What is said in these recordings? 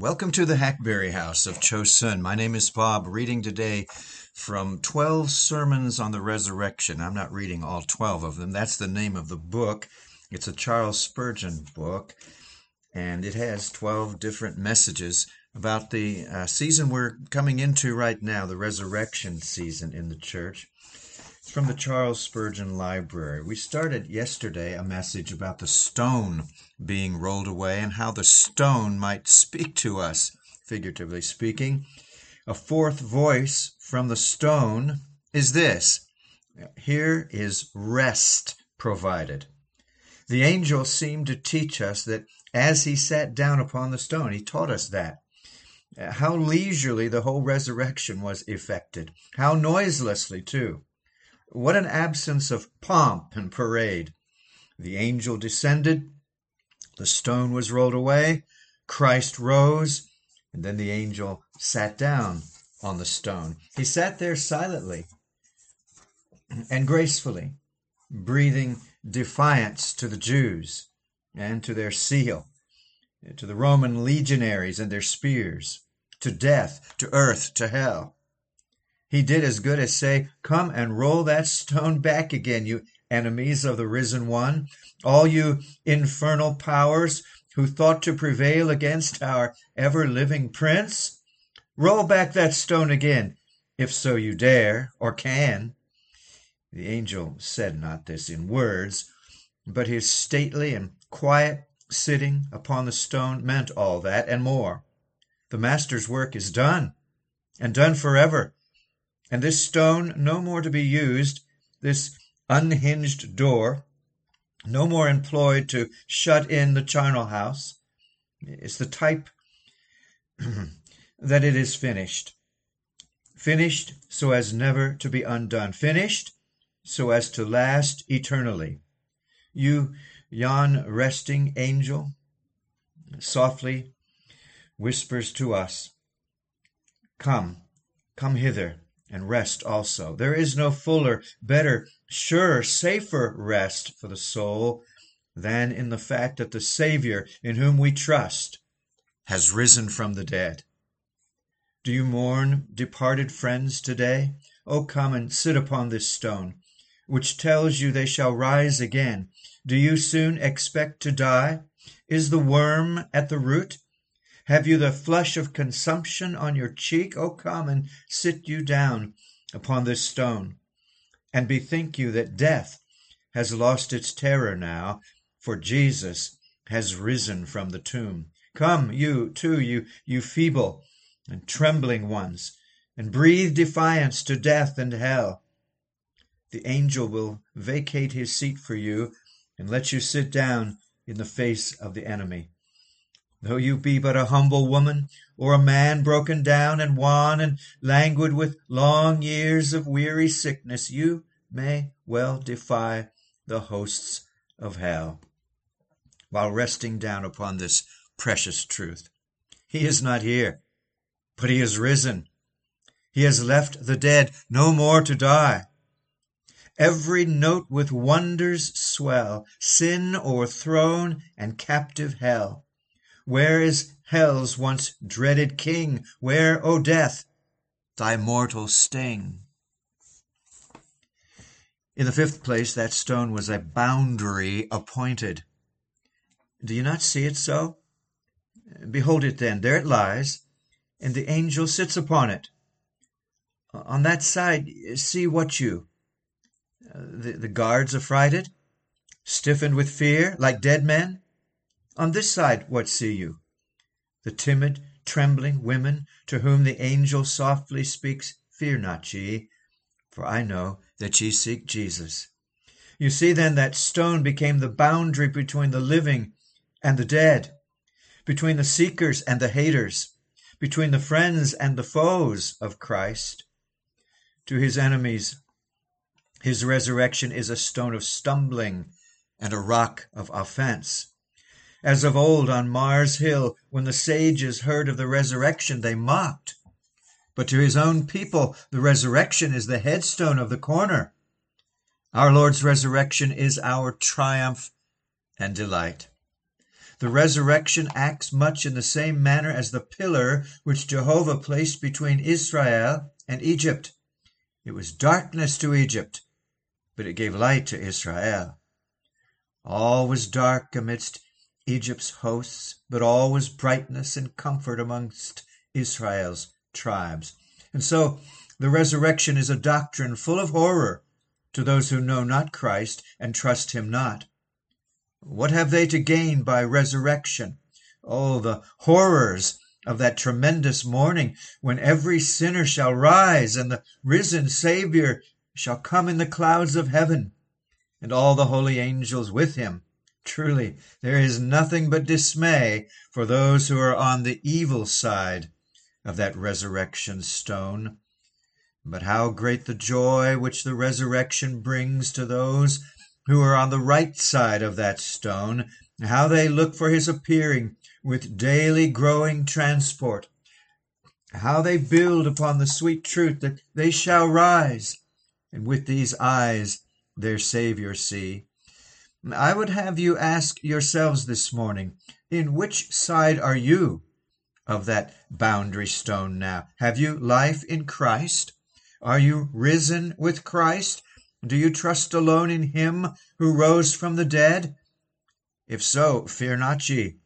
Welcome to the Hackberry House of Chosun. My name is Bob, reading today from 12 Sermons on the Resurrection. I'm not reading all 12 of them. That's the name of the book. It's a Charles Spurgeon book, and it has 12 different messages about the uh, season we're coming into right now, the resurrection season in the church. It's from the Charles Spurgeon Library. We started yesterday a message about the stone being rolled away and how the stone might speak to us, figuratively speaking. A fourth voice from the stone is this here is rest provided. The angel seemed to teach us that as he sat down upon the stone, he taught us that. How leisurely the whole resurrection was effected, how noiselessly, too. What an absence of pomp and parade! The angel descended, the stone was rolled away, Christ rose, and then the angel sat down on the stone. He sat there silently and gracefully, breathing defiance to the Jews and to their seal, to the Roman legionaries and their spears, to death, to earth, to hell. He did as good as say, Come and roll that stone back again, you enemies of the risen one, all you infernal powers who thought to prevail against our ever living prince. Roll back that stone again, if so you dare or can. The angel said not this in words, but his stately and quiet sitting upon the stone meant all that and more. The Master's work is done, and done forever and this stone no more to be used, this unhinged door, no more employed to shut in the charnel house, is the type that it is finished. Finished so as never to be undone. Finished so as to last eternally. You, yon resting angel, softly whispers to us, Come, come hither and rest also. There is no fuller, better, surer, safer rest for the soul than in the fact that the Savior in whom we trust has risen from the dead. Do you mourn departed friends today? Oh, come and sit upon this stone, which tells you they shall rise again. Do you soon expect to die? Is the worm at the root? Have you the flush of consumption on your cheek? Oh, come and sit you down upon this stone, and bethink you that death has lost its terror now, for Jesus has risen from the tomb. Come, you too, you, you feeble and trembling ones, and breathe defiance to death and hell. The angel will vacate his seat for you and let you sit down in the face of the enemy. Though you be but a humble woman, or a man broken down and wan and languid with long years of weary sickness, you may well defy the hosts of hell while resting down upon this precious truth. He is not here, but he is risen. He has left the dead no more to die. Every note with wonders swell, sin o'erthrown and captive hell where is hell's once dreaded king? Where, O death, thy mortal sting? In the fifth place, that stone was a boundary appointed. Do you not see it so? Behold it then, there it lies, and the angel sits upon it. On that side, see what you? The, the guards affrighted, stiffened with fear, like dead men? On this side what see you? The timid, trembling women to whom the angel softly speaks, Fear not ye, for I know that ye seek Jesus. You see then that stone became the boundary between the living and the dead, between the seekers and the haters, between the friends and the foes of Christ. To his enemies, his resurrection is a stone of stumbling and a rock of offense. As of old on Mars Hill, when the sages heard of the resurrection, they mocked. But to his own people, the resurrection is the headstone of the corner. Our Lord's resurrection is our triumph and delight. The resurrection acts much in the same manner as the pillar which Jehovah placed between Israel and Egypt. It was darkness to Egypt, but it gave light to Israel. All was dark amidst Egypt's hosts, but all was brightness and comfort amongst Israel's tribes. And so the resurrection is a doctrine full of horror to those who know not Christ and trust him not. What have they to gain by resurrection? Oh, the horrors of that tremendous morning when every sinner shall rise and the risen Saviour shall come in the clouds of heaven, and all the holy angels with him. Truly, there is nothing but dismay for those who are on the evil side of that resurrection stone. But how great the joy which the resurrection brings to those who are on the right side of that stone, how they look for his appearing with daily growing transport, how they build upon the sweet truth that they shall rise, and with these eyes their Saviour see. I would have you ask yourselves this morning, in which side are you of that boundary stone now? Have you life in Christ? Are you risen with Christ? Do you trust alone in him who rose from the dead? If so, fear not ye.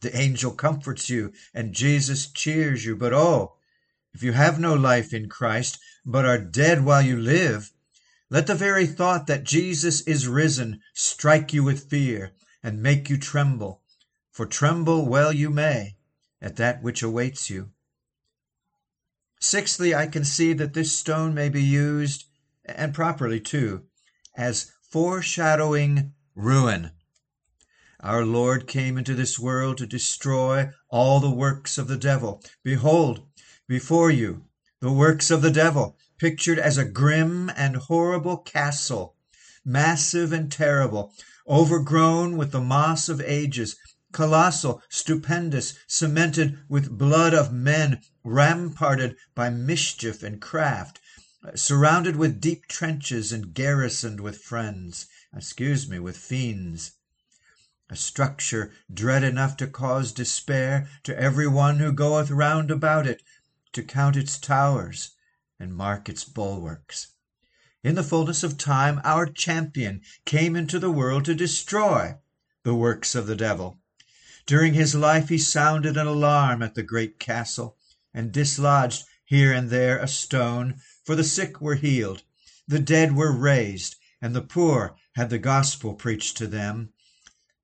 The angel comforts you, and Jesus cheers you. But oh, if you have no life in Christ, but are dead while you live, let the very thought that Jesus is risen strike you with fear and make you tremble, for tremble well you may at that which awaits you. Sixthly, I can see that this stone may be used, and properly too, as foreshadowing ruin. Our Lord came into this world to destroy all the works of the devil. Behold, before you, the works of the devil, pictured as a grim and horrible castle, massive and terrible, overgrown with the moss of ages, colossal, stupendous, cemented with blood of men, ramparted by mischief and craft, surrounded with deep trenches and garrisoned with friends, excuse me, with fiends. A structure dread enough to cause despair to every one who goeth round about it, to count its towers, and mark its bulwarks. In the fullness of time, our champion came into the world to destroy the works of the devil. During his life, he sounded an alarm at the great castle, and dislodged here and there a stone, for the sick were healed, the dead were raised, and the poor had the gospel preached to them.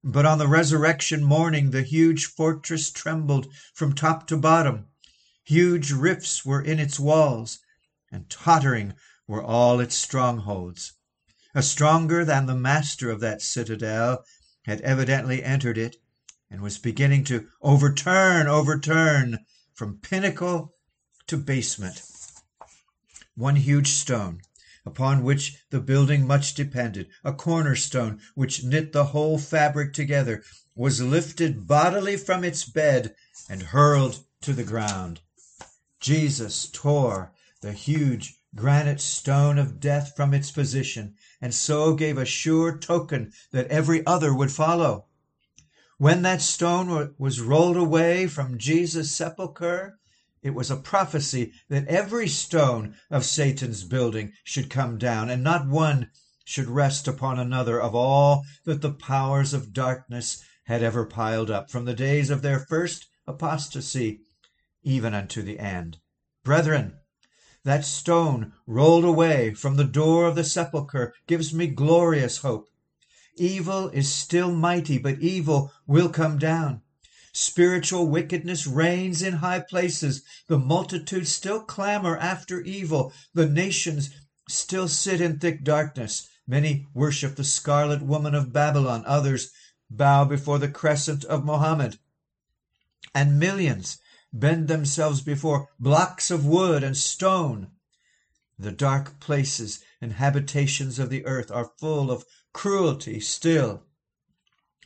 But on the resurrection morning, the huge fortress trembled from top to bottom. Huge rifts were in its walls, and tottering were all its strongholds. A stronger than the master of that citadel had evidently entered it, and was beginning to overturn, overturn from pinnacle to basement. One huge stone, upon which the building much depended, a cornerstone which knit the whole fabric together, was lifted bodily from its bed and hurled to the ground. Jesus tore the huge granite stone of death from its position, and so gave a sure token that every other would follow. When that stone was rolled away from Jesus' sepulchre, it was a prophecy that every stone of Satan's building should come down, and not one should rest upon another of all that the powers of darkness had ever piled up, from the days of their first apostasy even unto the end. Brethren, that stone rolled away from the door of the sepulchre gives me glorious hope. Evil is still mighty, but evil will come down. Spiritual wickedness reigns in high places. The multitude still clamor after evil. The nations still sit in thick darkness. Many worship the scarlet woman of Babylon. Others bow before the crescent of Mohammed. And millions bend themselves before blocks of wood and stone. The dark places and habitations of the earth are full of cruelty still.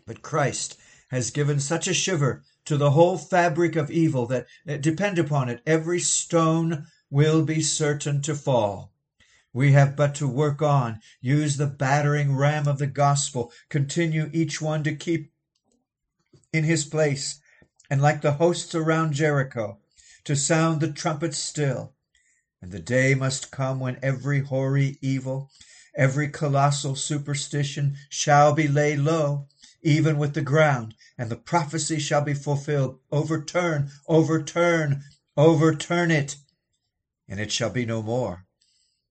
But Christ has given such a shiver to the whole fabric of evil that, uh, depend upon it, every stone will be certain to fall. We have but to work on, use the battering ram of the gospel, continue each one to keep in his place, and like the hosts around Jericho, to sound the trumpet still. And the day must come when every hoary evil, every colossal superstition shall be laid low, even with the ground, and the prophecy shall be fulfilled. Overturn, overturn, overturn it, and it shall be no more,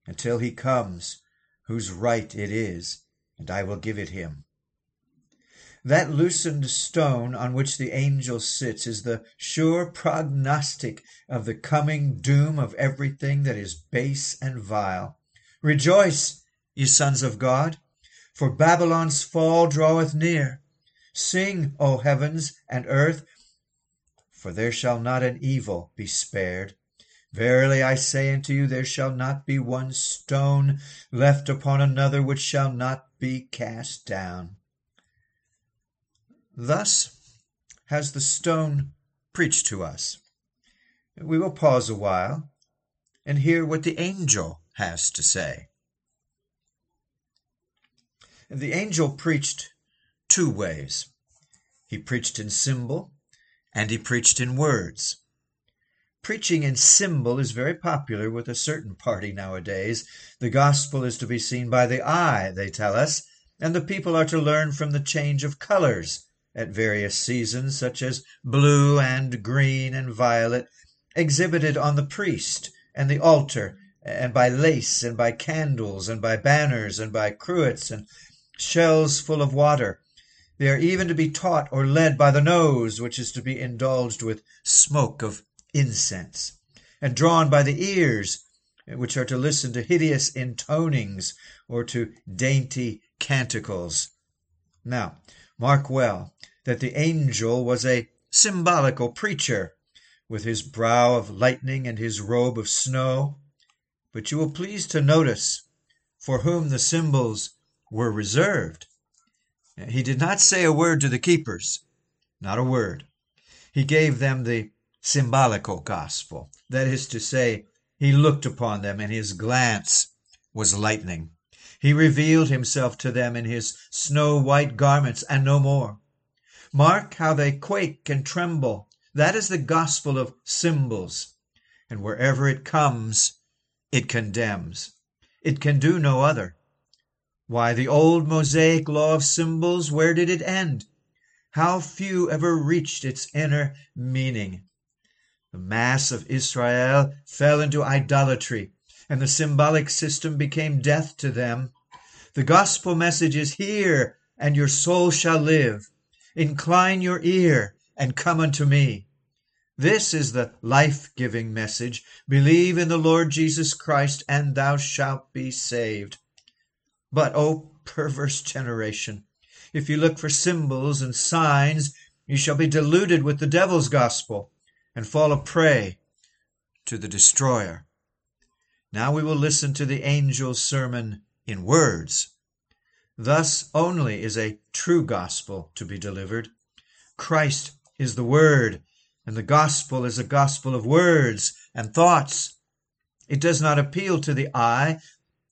until he comes, whose right it is, and I will give it him. That loosened stone on which the angel sits is the sure prognostic of the coming doom of everything that is base and vile. Rejoice, ye sons of God, for Babylon's fall draweth near. Sing, O heavens and earth, for there shall not an evil be spared. Verily I say unto you, there shall not be one stone left upon another which shall not be cast down. Thus has the stone preached to us. We will pause a while and hear what the angel has to say. The angel preached two ways. He preached in symbol and he preached in words. Preaching in symbol is very popular with a certain party nowadays. The gospel is to be seen by the eye, they tell us, and the people are to learn from the change of colors at various seasons, such as blue and green and violet, exhibited on the priest and the altar, and by lace and by candles and by banners and by cruets and shells full of water. They are even to be taught or led by the nose, which is to be indulged with smoke of incense, and drawn by the ears, which are to listen to hideous intonings or to dainty canticles. Now, mark well that the angel was a symbolical preacher, with his brow of lightning and his robe of snow. But you will please to notice for whom the symbols were reserved. He did not say a word to the keepers, not a word. He gave them the symbolical gospel. That is to say, he looked upon them, and his glance was lightning. He revealed himself to them in his snow white garments, and no more. Mark how they quake and tremble. That is the gospel of symbols. And wherever it comes, it condemns. It can do no other. Why, the old Mosaic law of symbols, where did it end? How few ever reached its inner meaning. The mass of Israel fell into idolatry, and the symbolic system became death to them. The gospel message is here, and your soul shall live. Incline your ear and come unto me. This is the life giving message. Believe in the Lord Jesus Christ, and thou shalt be saved. But, O perverse generation, if you look for symbols and signs, you shall be deluded with the devil's gospel and fall a prey to the destroyer. Now we will listen to the angel's sermon in words. Thus only is a true gospel to be delivered. Christ is the Word, and the gospel is a gospel of words and thoughts. It does not appeal to the eye,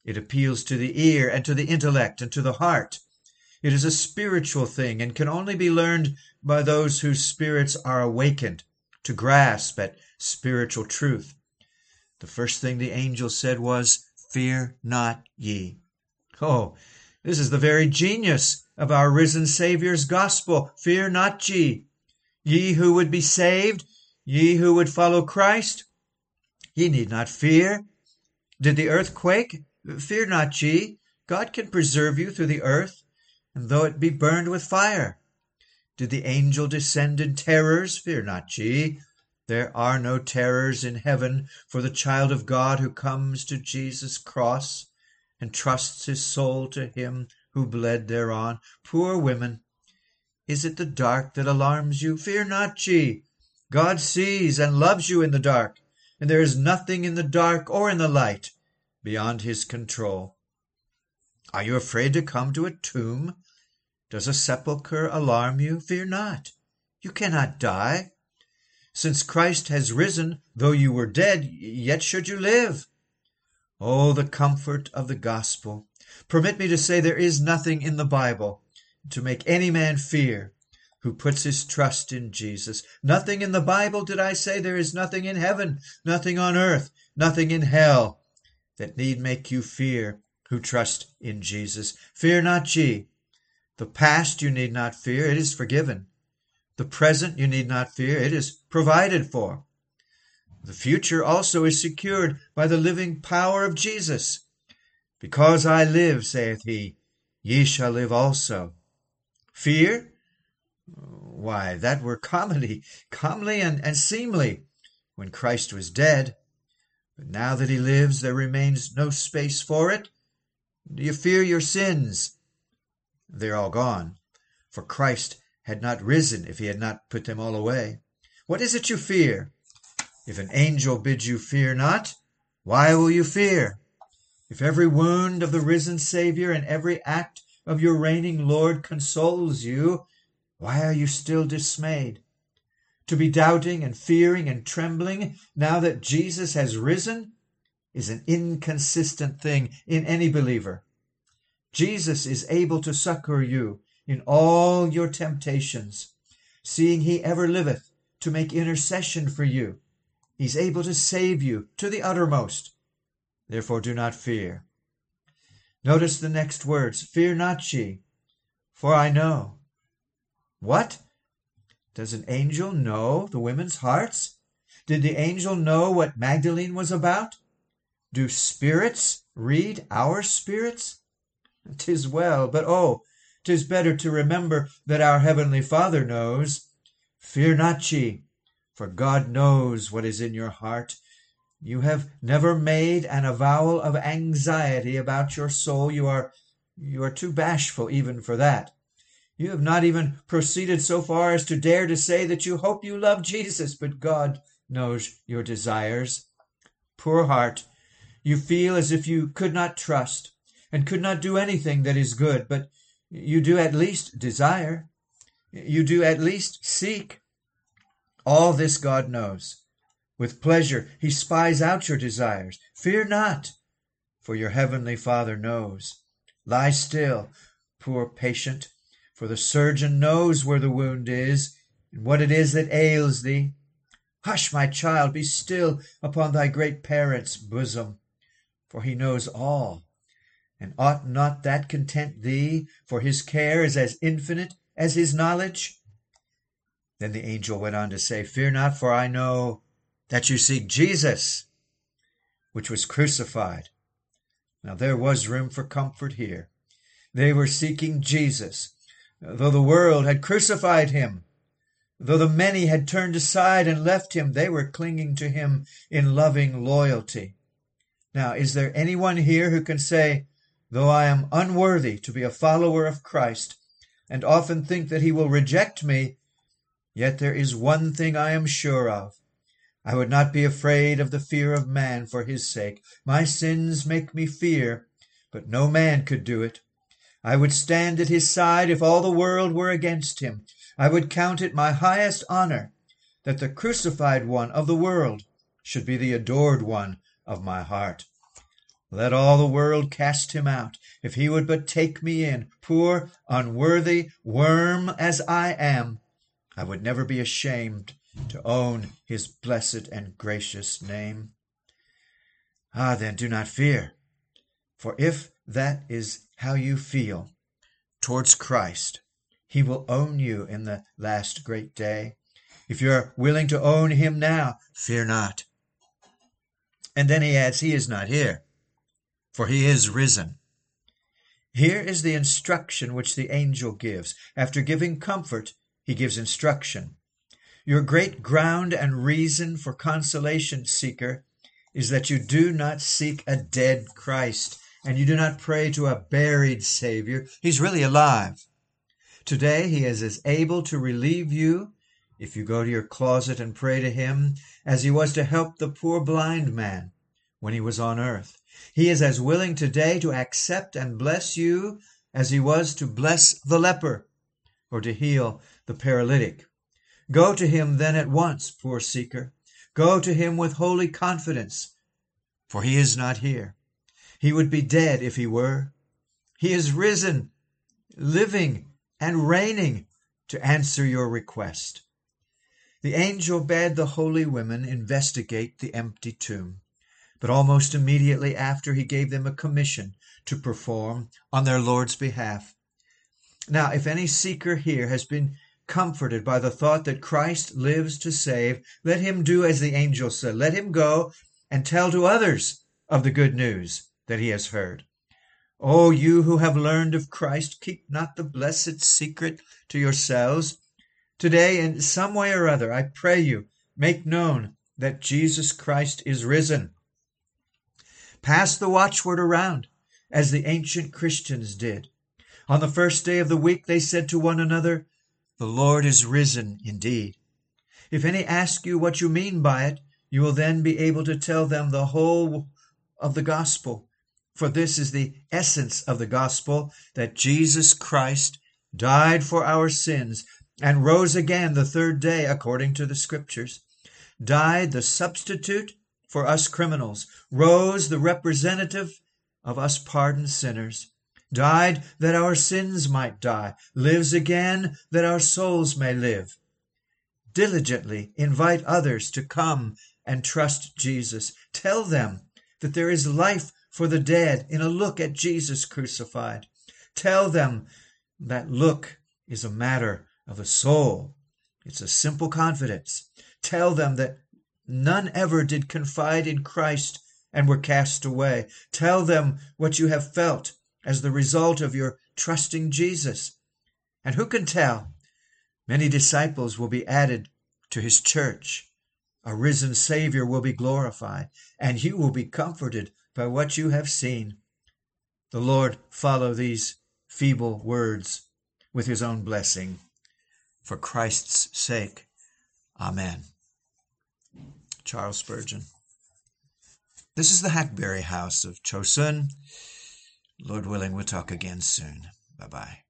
it appeals to the ear and to the intellect and to the heart. It is a spiritual thing and can only be learned by those whose spirits are awakened to grasp at spiritual truth. The first thing the angel said was, Fear not ye. Oh, this is the very genius of our risen Saviour's gospel. Fear not ye. Ye who would be saved, ye who would follow Christ, ye need not fear. Did the earth quake? Fear not ye. God can preserve you through the earth, and though it be burned with fire. Did the angel descend in terrors? Fear not ye. There are no terrors in heaven for the child of God who comes to Jesus' cross and trusts his soul to him who bled thereon. Poor women, is it the dark that alarms you? Fear not ye. God sees and loves you in the dark, and there is nothing in the dark or in the light beyond his control. Are you afraid to come to a tomb? Does a sepulchre alarm you? Fear not. You cannot die. Since Christ has risen, though you were dead, yet should you live. Oh, the comfort of the gospel! Permit me to say there is nothing in the Bible to make any man fear. who puts his trust in Jesus. Nothing in the Bible did I say there is nothing in heaven, nothing on earth, nothing in hell that need make you fear who trust in Jesus. Fear not ye. The past you need not fear, it is forgiven. The present you need not fear, it is provided for. The future also is secured by the living power of Jesus. Because I live, saith he, ye shall live also. Fear? Why, that were comedy, comely and, and seemly, when Christ was dead. But now that he lives, there remains no space for it. Do you fear your sins? They're all gone, for Christ had not risen if he had not put them all away. What is it you fear? If an angel bids you fear not, why will you fear? If every wound of the risen Saviour and every act of your reigning Lord consoles you, why are you still dismayed? To be doubting and fearing and trembling now that Jesus has risen is an inconsistent thing in any believer. Jesus is able to succor you in all your temptations, seeing he ever liveth to make intercession for you He's able to save you to the uttermost. Therefore do not fear. Notice the next words Fear not ye, for I know. What? Does an angel know the women's hearts? Did the angel know what Magdalene was about? Do spirits read our spirits? Tis well, but oh, tis better to remember that our heavenly Father knows. Fear not ye, for God knows what is in your heart. You have never made an avowal of anxiety about your soul. You are, you are too bashful even for that. You have not even proceeded so far as to dare to say that you hope you love Jesus, but God knows your desires. Poor heart, you feel as if you could not trust and could not do anything that is good, but you do at least desire. You do at least seek. All this God knows. With pleasure he spies out your desires. Fear not, for your heavenly Father knows. Lie still, poor patient, for the surgeon knows where the wound is and what it is that ails thee. Hush, my child, be still upon thy great parent's bosom, for he knows all. And ought not that content thee, for his care is as infinite as his knowledge? Then the angel went on to say, Fear not, for I know that you seek Jesus, which was crucified. Now there was room for comfort here. They were seeking Jesus, though the world had crucified him. Though the many had turned aside and left him, they were clinging to him in loving loyalty. Now, is there anyone here who can say, Though I am unworthy to be a follower of Christ, and often think that he will reject me, Yet there is one thing I am sure of. I would not be afraid of the fear of man for his sake. My sins make me fear, but no man could do it. I would stand at his side if all the world were against him. I would count it my highest honor that the crucified one of the world should be the adored one of my heart. Let all the world cast him out, if he would but take me in, poor, unworthy worm as I am. I would never be ashamed to own his blessed and gracious name. Ah, then, do not fear, for if that is how you feel towards Christ, he will own you in the last great day. If you're willing to own him now, fear not. And then he adds, He is not here, for he is risen. Here is the instruction which the angel gives. After giving comfort, he gives instruction. Your great ground and reason for consolation, seeker, is that you do not seek a dead Christ and you do not pray to a buried Savior. He's really alive. Today, He is as able to relieve you if you go to your closet and pray to Him as He was to help the poor blind man when He was on earth. He is as willing today to accept and bless you as He was to bless the leper or to heal the paralytic. Go to him then at once, poor seeker. Go to him with holy confidence, for he is not here. He would be dead if he were. He is risen, living, and reigning to answer your request. The angel bade the holy women investigate the empty tomb, but almost immediately after he gave them a commission to perform on their Lord's behalf. Now, if any seeker here has been comforted by the thought that Christ lives to save, let him do as the angel said. Let him go and tell to others of the good news that he has heard. O you who have learned of Christ, keep not the blessed secret to yourselves. Today, in some way or other, I pray you, make known that Jesus Christ is risen. Pass the watchword around, as the ancient Christians did. On the first day of the week, they said to one another, The Lord is risen indeed. If any ask you what you mean by it, you will then be able to tell them the whole of the gospel. For this is the essence of the gospel that Jesus Christ died for our sins and rose again the third day according to the scriptures, died the substitute for us criminals, rose the representative of us pardoned sinners, died that our sins might die, lives again that our souls may live. Diligently invite others to come and trust Jesus. Tell them that there is life for the dead in a look at Jesus crucified. Tell them that look is a matter of the soul. It's a simple confidence. Tell them that none ever did confide in Christ and were cast away. Tell them what you have felt as the result of your trusting Jesus. And who can tell? Many disciples will be added to his church. A risen Savior will be glorified, and you will be comforted by what you have seen. The Lord follow these feeble words with his own blessing. For Christ's sake. Amen. Charles Spurgeon. This is the Hackberry House of Chosun. Lord willing, we'll talk again soon. Bye bye.